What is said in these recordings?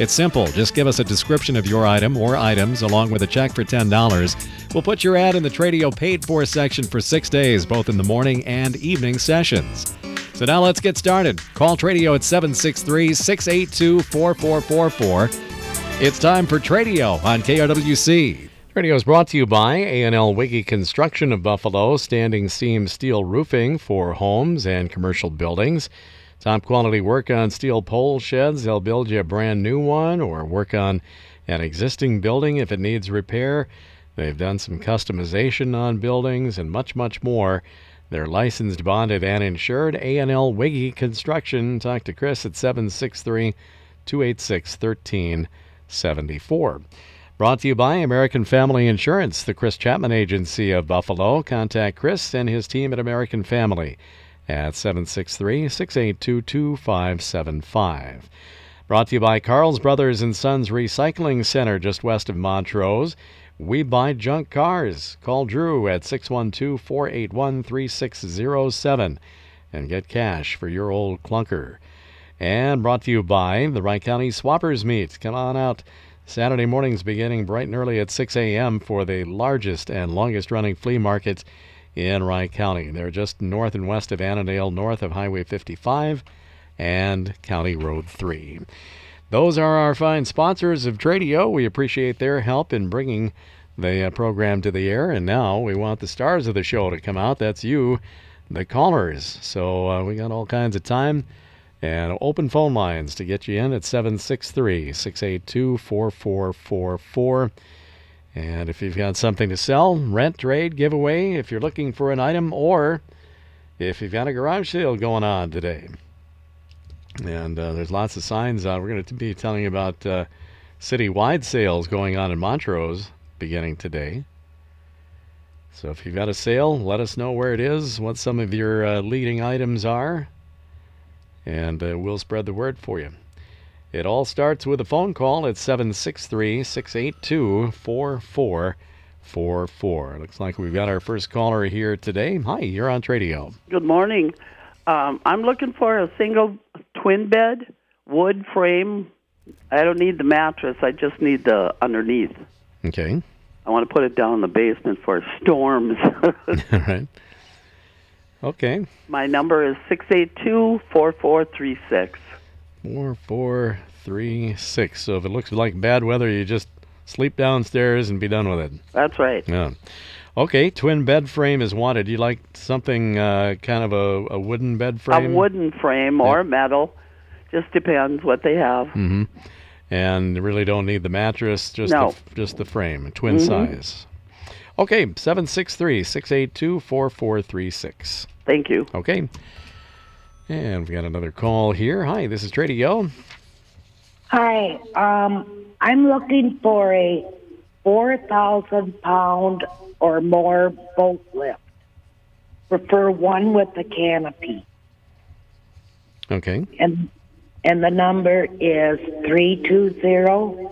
It's simple. Just give us a description of your item or items along with a check for $10. We'll put your ad in the Tradio paid for section for six days, both in the morning and evening sessions. So now let's get started. Call Tradio at 763 682 4444. It's time for Tradio on KRWC. Radio is brought to you by A&L Wiggy Construction of Buffalo, standing seam steel roofing for homes and commercial buildings. Top quality work on steel pole sheds. They'll build you a brand new one or work on an existing building if it needs repair. They've done some customization on buildings and much, much more. They're licensed, bonded, and insured. A&L Wiggy Construction. Talk to Chris at 763 286 1374. Brought to you by American Family Insurance, the Chris Chapman Agency of Buffalo. Contact Chris and his team at American Family at 763 682 2575. Brought to you by Carl's Brothers and Sons Recycling Center just west of Montrose. We buy junk cars. Call Drew at 612 481 3607 and get cash for your old clunker. And brought to you by the Wright County Swappers Meet. Come on out Saturday mornings beginning bright and early at 6 a.m. for the largest and longest running flea market in Wright County. They're just north and west of Annandale, north of Highway 55 and County Road 3. Those are our fine sponsors of Tradio. We appreciate their help in bringing the uh, program to the air. And now we want the stars of the show to come out. That's you, the callers. So uh, we got all kinds of time and open phone lines to get you in at 763 682 4444. And if you've got something to sell, rent, trade, giveaway, if you're looking for an item, or if you've got a garage sale going on today. And uh, there's lots of signs. out. we're going to be telling you about uh, citywide sales going on in Montrose beginning today. So if you've got a sale, let us know where it is, what some of your uh, leading items are and uh, we'll spread the word for you. It all starts with a phone call at 763 682 4444. Looks like we've got our first caller here today. Hi, you're on Tradio. Good morning. Um, I'm looking for a single twin bed, wood frame. I don't need the mattress, I just need the underneath. Okay. I want to put it down in the basement for storms. all right. Okay. My number is 682 4436. 4436. So if it looks like bad weather, you just sleep downstairs and be done with it. That's right. Yeah. Okay, twin bed frame is wanted. You like something uh, kind of a, a, wooden bed frame? A wooden frame or metal. Just depends what they have. Mm-hmm. And really don't need the mattress, just no. the, just the frame, twin mm-hmm. size. Okay, 763 682 4436. Thank you. Okay. And we got another call here. Hi, this is Tradio. Hi, um, I'm looking for a 4,000 pound or more boat lift. Prefer one with a canopy. Okay. And and the number is 320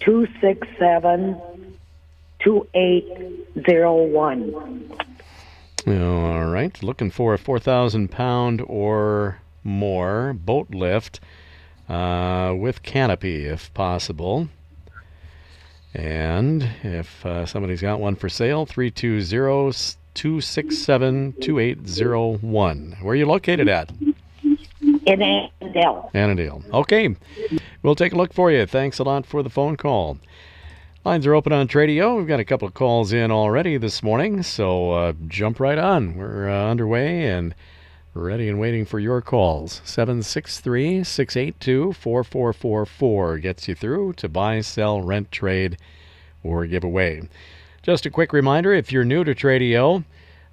267 2801. All right. Looking for a 4,000 pound or more boat lift uh, with canopy, if possible. And if uh, somebody's got one for sale, 320 267 2801. Where are you located at? In Annandale. Annandale. Okay. We'll take a look for you. Thanks a lot for the phone call. Lines are open on Tradio. We've got a couple of calls in already this morning, so uh, jump right on. We're uh, underway and ready and waiting for your calls. 763 682 4444 gets you through to buy, sell, rent, trade, or give away. Just a quick reminder if you're new to Tradio,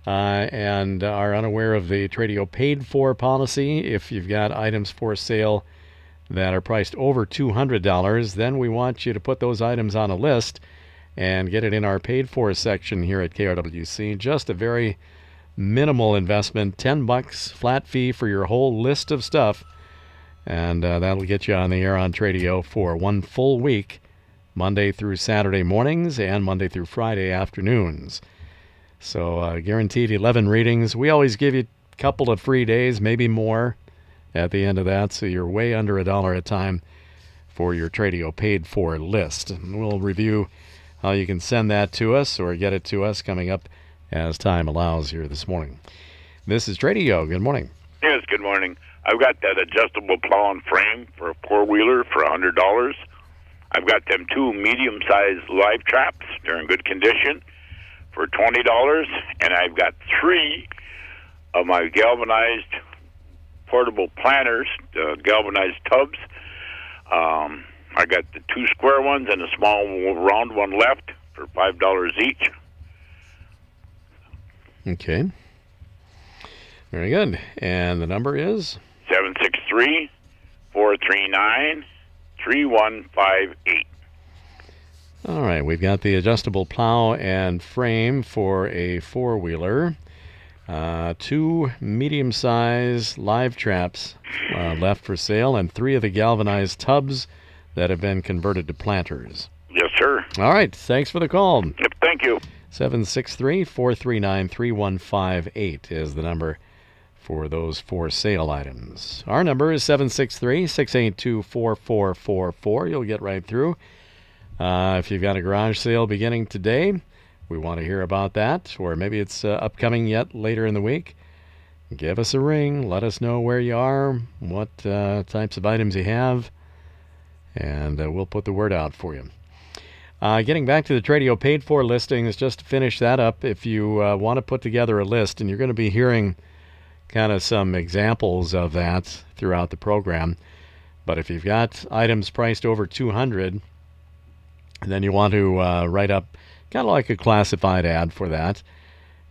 uh, and are unaware of the Tradio paid for policy, if you've got items for sale that are priced over $200, then we want you to put those items on a list and get it in our paid for section here at KRWC. Just a very minimal investment 10 bucks flat fee for your whole list of stuff. And uh, that'll get you on the air on Tradio for one full week, Monday through Saturday mornings and Monday through Friday afternoons. So, uh, guaranteed 11 readings. We always give you a couple of free days, maybe more at the end of that. So, you're way under a dollar a time for your Tradio paid for list. And we'll review how you can send that to us or get it to us coming up as time allows here this morning. This is Tradio. Good morning. Yes, good morning. I've got that adjustable plow and frame for a four wheeler for a hundred dollars. I've got them two medium sized live traps. They're in good condition for twenty dollars, and I've got three of my galvanized portable planters, uh, galvanized tubs. Um, I got the two square ones and a small round one left for five dollars each. Okay. Very good. And the number is seven six three four three nine three one five eight. All right, we've got the adjustable plow and frame for a four wheeler. Uh, two medium sized live traps uh, left for sale, and three of the galvanized tubs that have been converted to planters. Yes, sir. All right, thanks for the call. Yep, thank you. 763 439 3158 is the number for those for sale items. Our number is 763 682 4444. You'll get right through. Uh, if you've got a garage sale beginning today, we want to hear about that, or maybe it's uh, upcoming yet later in the week. Give us a ring. Let us know where you are, what uh, types of items you have, and uh, we'll put the word out for you. Uh, getting back to the Tradio paid for listings, just to finish that up, if you uh, want to put together a list, and you're going to be hearing kind of some examples of that throughout the program, but if you've got items priced over 200, then you want to uh, write up kind of like a classified ad for that.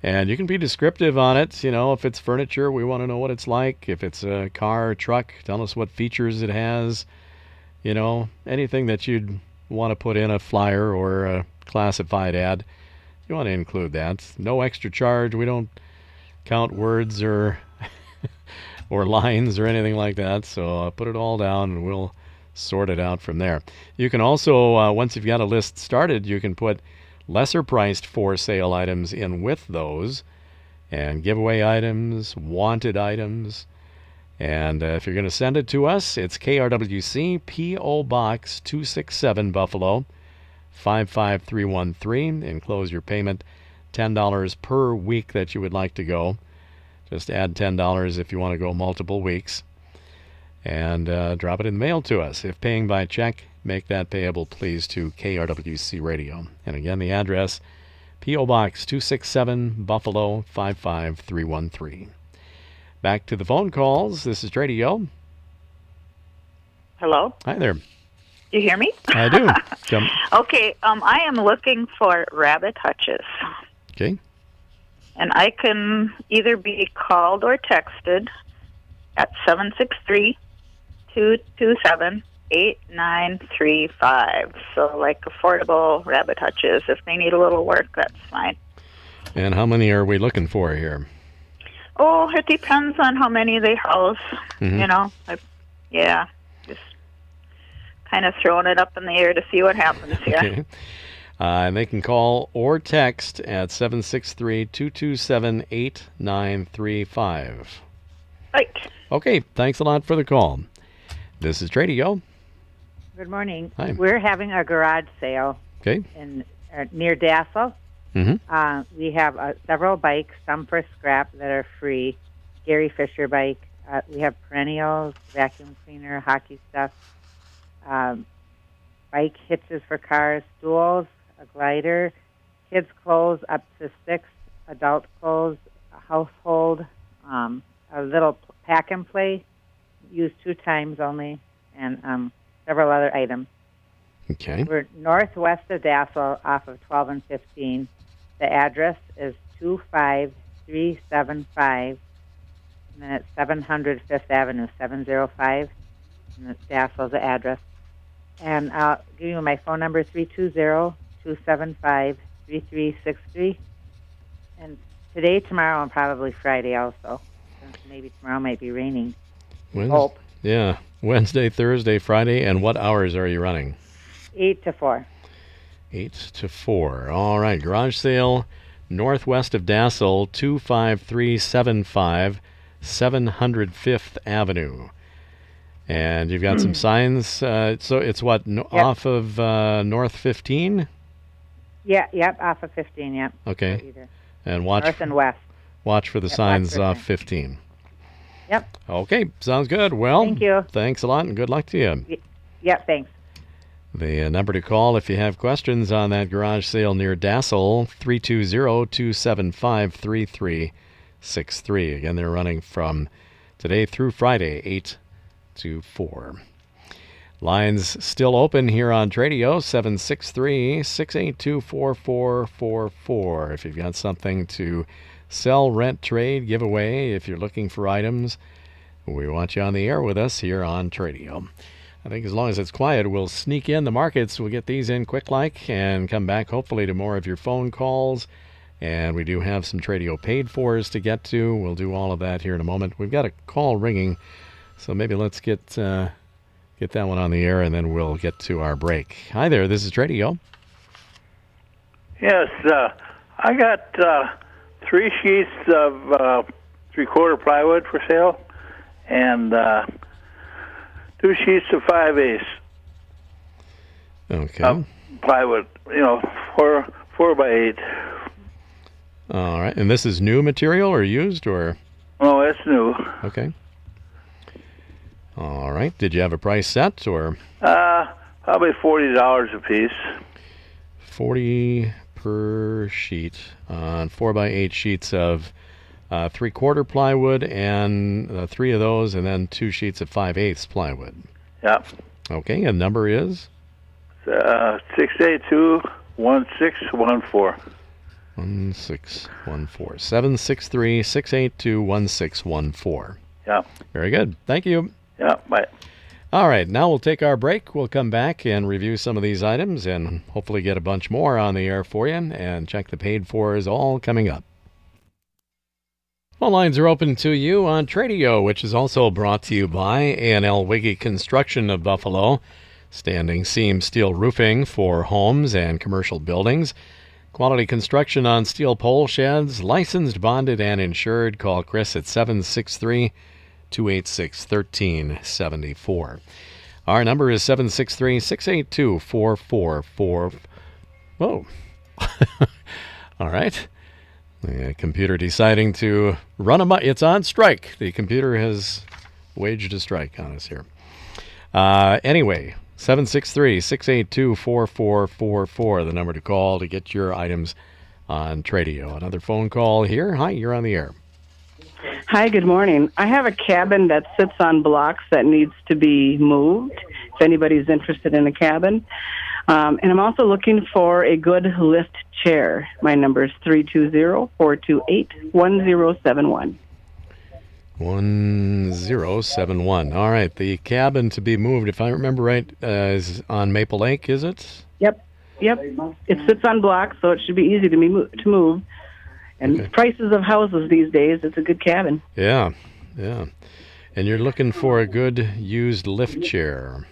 And you can be descriptive on it. You know, if it's furniture, we want to know what it's like. If it's a car, truck, tell us what features it has. You know, anything that you'd want to put in a flyer or a classified ad, you want to include that. No extra charge. We don't count words or or lines or anything like that. So uh, put it all down and we'll sort it out from there. You can also, uh, once you've got a list started, you can put lesser priced for sale items in with those and giveaway items, wanted items. And uh, if you're going to send it to us, it's KRWC P.O. Box 267 Buffalo 55313. Enclose your payment $10 per week that you would like to go. Just add $10 if you want to go multiple weeks. And uh, drop it in the mail to us. If paying by check, make that payable, please, to KRWC Radio. And again, the address P.O. Box 267 Buffalo 55313. Back to the phone calls. This is Tradio. Hello. Hi there. You hear me? I do. Come. Okay. Um, I am looking for rabbit hutches, Okay. and I can either be called or texted at seven six three two two seven eight nine three five. So, like affordable rabbit hutches. If they need a little work, that's fine. And how many are we looking for here? Oh, it depends on how many they house. Mhm. You know, I, yeah, just kind of throwing it up in the air to see what happens here. Okay. Uh, and they can call or text at 763 227 8935. Right. Okay, thanks a lot for the call. This is Tradio. Good morning. Hi. We're having a garage sale Okay. in uh, near Dassel. hmm Uh, we have uh, several bikes, some for scrap that are free. Gary Fisher bike. Uh, we have perennials, vacuum cleaner, hockey stuff, um, bike hitches for cars, stools, a glider, kids' clothes up to six, adult clothes, a household, um, a little pack and play, used two times only, and um, several other items. Okay. We're northwest of Dassel off of 12 and 15. The address is 25375, and then it's 700 Fifth Avenue, 705, and it's Dassel's address. And I'll give you my phone number, 320 275 3363. And today, tomorrow, and probably Friday also. Since Maybe tomorrow might be raining. Wednes- Hope. Yeah. Wednesday, Thursday, Friday, and what hours are you running? 8 to 4. 8 to 4. All right. Garage sale northwest of Dassel, 25375 705th Avenue. And you've got some signs. Uh, so it's what, no, Yep. off of uh, North 15? Yeah, yep, off of 15, yep. Okay. And watch, north and west. watch for the Yep, signs off signs. 15. Yep, Okay. Sounds good. Well, Thank you. Thanks a lot and good luck to you. yep, thanks. The uh, number to call if you have questions on that garage sale near Dassel, 320-275-3363. Again, they're running from today through Friday, 8 to 4. Lines still open here on Tradio, 763-682-4444. If you've got something to sell, rent, trade, give away, if you're looking for items, we want you on the air with us here on Tradio. I think as long as it's quiet, we'll sneak in the markets. We'll get these in quick like and come back hopefully to more of your phone calls. And we do have some Tradio paid fors to get to. We'll do all of that here in a moment. We've got a call ringing, so maybe let's get uh, get that one on the air and then we'll get to our break. Hi there, this is Tradio. Yes, uh, I got uh, three sheets of uh, three-quarter plywood for sale, and uh, two sheets of five eighths Okay. Plywood. You know, four four by eight. All right. And this is new material or used or Oh, it's new. okay. All right. Did you have a price set or Uh, probably forty dollars a piece. 40 per sheet on 4 by 8 sheets of uh, three quarter plywood and uh, three of those and then two sheets of 5 eighths plywood Yeah. okay and number is Uh, six eight two one six one four. 1614 763 682 1614 Yeah. very good thank you Yeah. Bye. All right now we'll take our break we'll come back and review some of these items and hopefully get a bunch more on the air for you and check the paid for is all coming up Well, lines are open to you on Tradio, which is also brought to you by A&L Wiggy Construction of Buffalo. Standing seam steel roofing for homes and commercial buildings. Quality construction on steel pole sheds, licensed, bonded, and insured. Call Chris at 763 286 1374. Our number is 763 682 4444. Whoa. All right. The computer deciding to run a. mi- It's on strike. The computer has waged a strike on us here. Uh, anyway, 763 682 4444, the number to call to get your items on Tradio. Another phone call here. Hi, you're on the air. Hi, good morning. I have a cabin that sits on blocks that needs to be moved. If anybody's interested in a cabin, um, and I'm also looking for a good lift chair. My number is three two zero four two eight one zero seven one. 1071. All right, the cabin to be moved, if I remember right, uh, is on Maple Lake, is it? Yep, yep. It sits on blocks, so it should be easy to be mo- to move. And Okay. prices of houses these days, it's a good cabin. Yeah, yeah. And you're looking for a good used lift chair.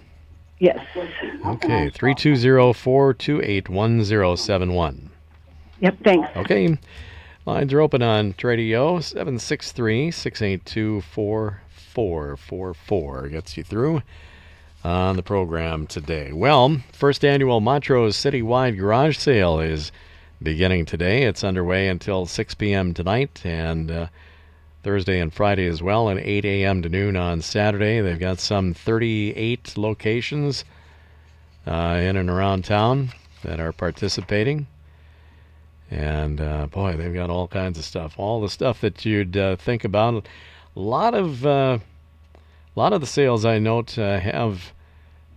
Yes. Okay, 320 428 1071. Yep. Thanks. Okay. Lines are open on Tradio 763 682 4444. Gets you through on the program today. Well, first annual Montrose Citywide Garage Sale is beginning today. It's underway until 6 p.m. tonight and uh, Thursday and Friday as well, and 8 a.m. to noon on Saturday. They've got some 38 locations uh, in and around town that are participating. And uh, boy, they've got all kinds of stuff. All the stuff that you'd uh, think about. A lot of, uh, a lot of the sales I note uh, have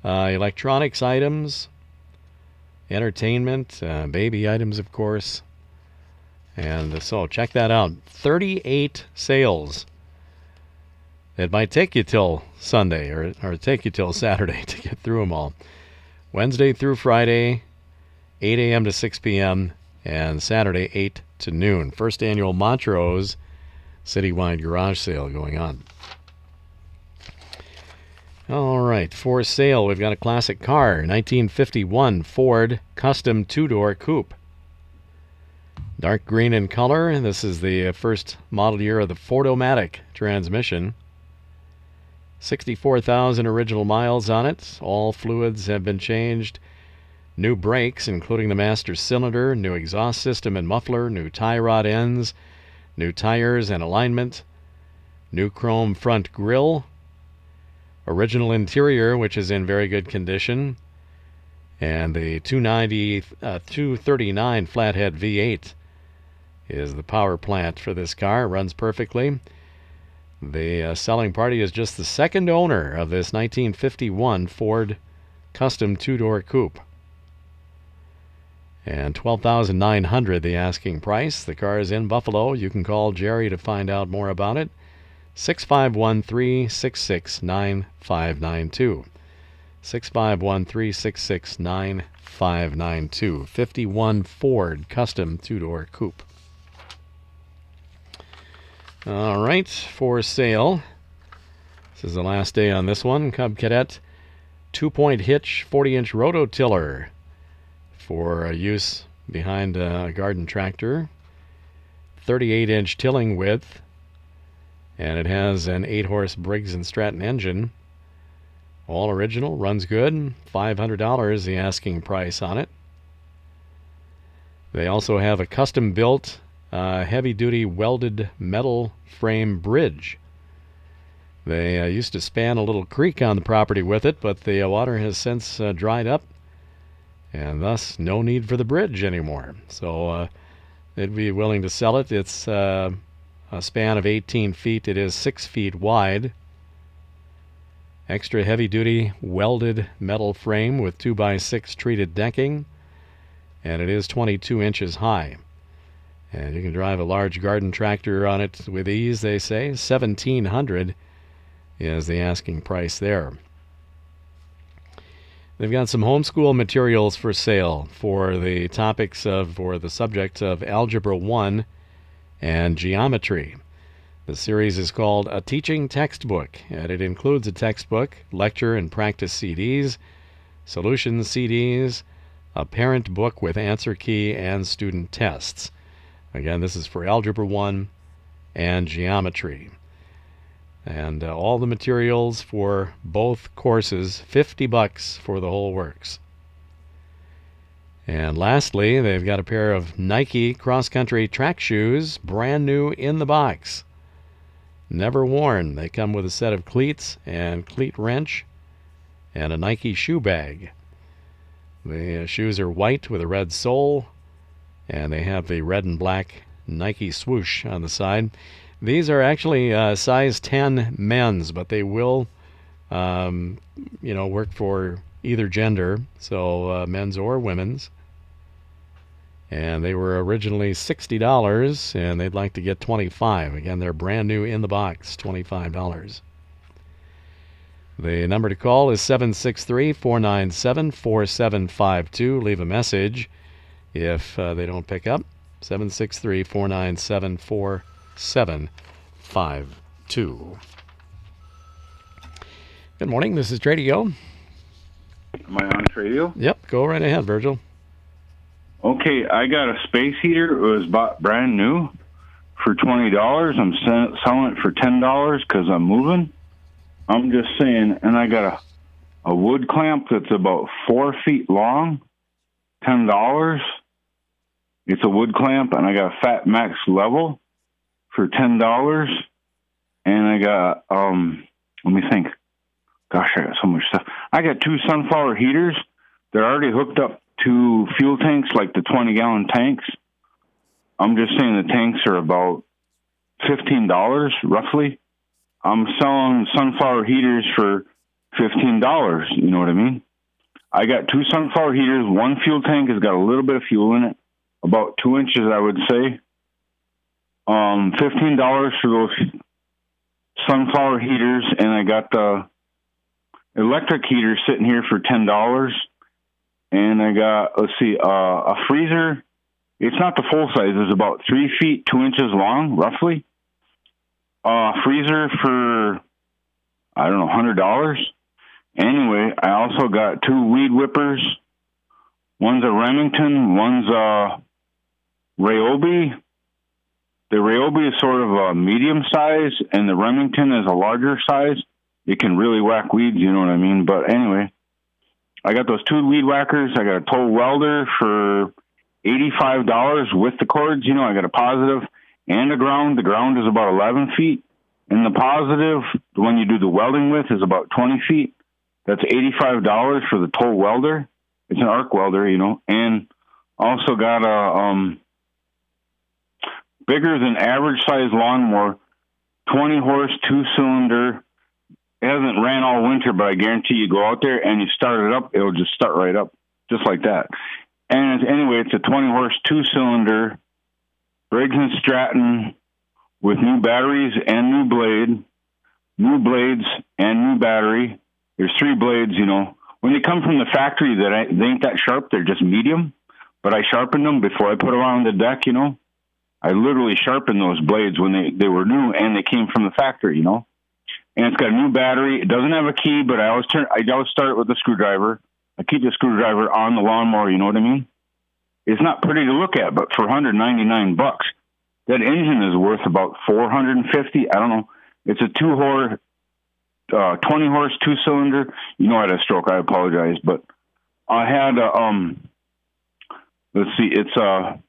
uh, electronics items, entertainment, uh, baby items, of course. And so check that out. 38 sales. It might take you till Sunday or, or take you till Saturday to get through them all. Wednesday through Friday, 8 a.m. to 6 p.m., and Saturday, 8 to noon. First annual Montrose citywide garage sale going on. All right, for sale, we've got a classic car, 1951 Ford Custom two door coupe. Dark green in color. This is the uh, first model year of the Ford-O-Matic transmission. 64,000 original miles on it. All fluids have been changed. New brakes, including the master cylinder, new exhaust system and muffler, new tie rod ends, new tires and alignment, new chrome front grille, original interior, which is in very good condition, and the 290 uh, 239 flathead V8 is the power plant for this car. Runs perfectly. The uh, selling party is just the second owner of this 1951 Ford Custom two-door coupe. And 12900 the asking price. The car is in Buffalo. You can call Jerry to find out more about it. 651 366 9592. 651 366 9592. 51 Ford Custom two door coupe. All right, for sale. This is the last day on this one. Cub Cadet two point hitch 40 inch rototiller for use behind a garden tractor. 38 inch tilling width, and it has an 8 horse Briggs and Stratton engine. All original, runs good. $500 the asking price on it. They also have a custom built uh, heavy duty welded metal frame bridge. They uh, used to span a little creek on the property with it, but the uh, water has since uh, dried up and thus no need for the bridge anymore. So uh, they'd be willing to sell it. It's uh, a span of 18 feet, it is 6 feet wide. Extra heavy duty welded metal frame with 2x6 treated decking, and it is 22 inches high. And you can drive a large garden tractor on it with ease, they say. 1700 is the asking price there. They've got some homeschool materials for sale for the topics of, or the subjects of Algebra 1 and Geometry. The series is called A Teaching Textbook, and it includes a textbook, lecture and practice CDs, solutions CDs, a parent book with answer key, and student tests. Again, this is for Algebra 1 and Geometry. And uh, all the materials for both courses, 50 bucks for the whole works. And lastly, they've got a pair of Nike cross country track shoes, brand new in the box. Never worn. They come with a set of cleats and cleat wrench and a Nike shoe bag. The uh, shoes are white with a red sole, and they have the red and black Nike swoosh on the side. These are actually uh, size 10 men's, but they will, um, you know, work for either gender, so uh, men's or women's. And they were originally $60, and they'd like to get 25 Again, they're brand new in the box, $25. The number to call is 763 497 4752. Leave a message if uh, they don't pick up. 763 497 4752. Good morning. This is Tradio. Am I on radio? Yep, go right ahead, Virgil. Okay, I got a space heater. It was bought brand new for twenty dollars. I'm selling it for ten dollars because I'm moving. I'm just saying, and I got a a wood clamp that's about four feet long. Ten dollars. It's a wood clamp, and I got a Fat Max level for ten dollars, and I got um. Let me think. Gosh, I got so much stuff. I got two sunflower heaters. They're already hooked up to fuel tanks, like the twenty gallon tanks. I'm just saying the tanks are about fifteen dollars roughly. I'm selling sunflower heaters for fifteen dollars. You know what I mean? I got two sunflower heaters. One fuel tank has got a little bit of fuel in it, about two inches, I would say. Um, fifteen dollars for those sunflower heaters, and I got the electric heater sitting here for ten dollars. and I got let's see, uh, a freezer. It's not the full size. It's about three feet two inches long, roughly. Uh, freezer for I don't know, hundred dollars. Anyway, I also got two weed whippers. One's a Remington, one's a Ryobi. The Ryobi is sort of a medium size, and the Remington is a larger size. It can really whack weeds, you know what I mean? But anyway, I got those two weed whackers. I got a toll welder for eighty-five dollars with the cords. You know, I got a positive and a ground. The ground is about eleven feet, and the positive, the one you do the welding with, is about twenty feet. That's eighty-five dollars for the toll welder. It's an arc welder, you know, and also got a um, bigger than average size lawnmower, twenty horse, two cylinder. It hasn't ran all winter, but I guarantee you go out there and you start it up, it'll just start right up, just like that. And anyway, it's a 20 horse two cylinder Briggs and Stratton with new batteries and new blade, new blades and new battery. There's three blades, you know. When they come from the factory, that they ain't that sharp. They're just medium. But I sharpened them before I put them on the deck, you know. I literally sharpened those blades when they, they were new and they came from the factory, you know. And it's got a new battery. It doesn't have a key, but I always turn. I always start with the screwdriver. I keep the screwdriver on the lawnmower. You know what I mean? It's not pretty to look at, but for 199 bucks, that engine is worth about 450. I don't know. It's a two horse, uh, 20 horse, two cylinder. You know I had a stroke. I apologize, but I had a, um. Let's see. It's a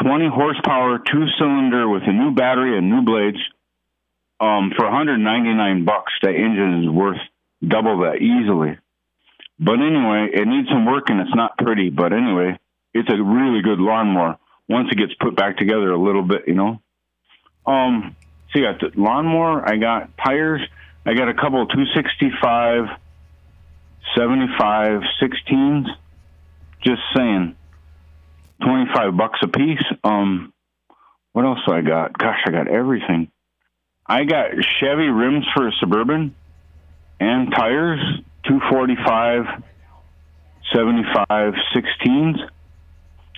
20 horsepower, two cylinder with a new battery and new blades. Um, for 199 bucks, the engine is worth double that easily. But anyway, it needs some work and it's not pretty. But anyway, it's a really good lawnmower once it gets put back together a little bit, you know. Um, so you got the lawnmower. I got tires. I got a couple 265, 75, 16s. Just saying, 25 bucks a piece. Um, what else do I got? Gosh, I got everything. I got Chevy rims for a Suburban and tires, 245, 75, 16s.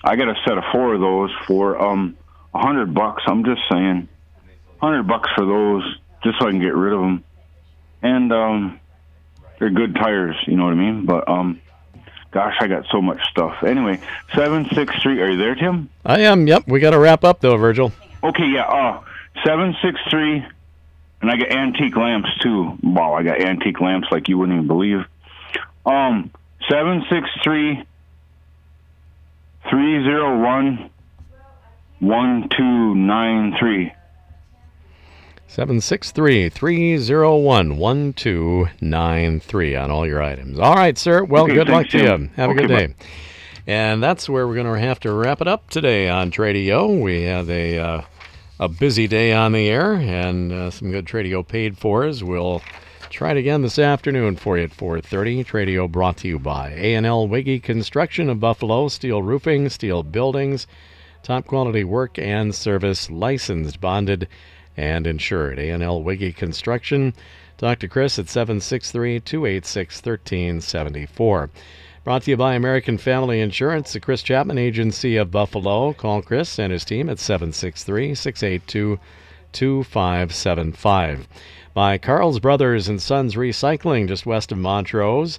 I got a set of four of those for um a hundred bucks. I'm just saying, hundred bucks for those, just so I can get rid of them. And um, they're good tires, you know what I mean? But um, gosh, I got so much stuff. Anyway, seven six three. Are you there, Tim? I am. Yep. We got to wrap up though, Virgil. Okay, yeah. Uh, seven six three, and I got antique lamps too. Wow, I got antique lamps like you wouldn't even believe. Um, seven six three three zero one one two nine three. 763 301 1293 on all your items. All right, sir. Well, Okay, good luck to you. Have a good day. And that's where we're going to have to wrap it up today on Tradio. We had a uh, a busy day on the air and uh, some good Tradio paid for us. We'll try it again this afternoon for you at 4:30. Tradio brought to you by A&L Wiggy Construction of Buffalo, steel roofing, steel buildings, top quality work and service, licensed, bonded, and insured. A&L Wiggy Construction. Talk to Chris at 763-286-1374. Brought to you by American Family Insurance, the Chris Chapman Agency of Buffalo. Call Chris and his team at 763-682-2575. By Carl's Brothers and Sons Recycling, just west of Montrose.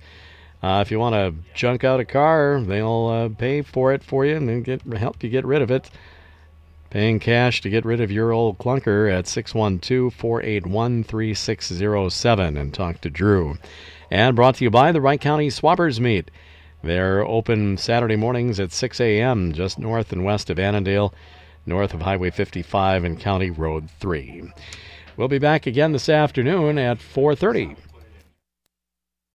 Uh, if you want to junk out a car, they'll uh, pay for it for you and then get help you get rid of it. Paying cash to get rid of your old clunker at 612 481 3607 and talk to Drew. And brought to you by the Wright County Swappers Meet. They're open Saturday mornings at 6 a.m. just north and west of Annandale, north of Highway 55 and County Road 3. We'll be back again this afternoon at 4:30.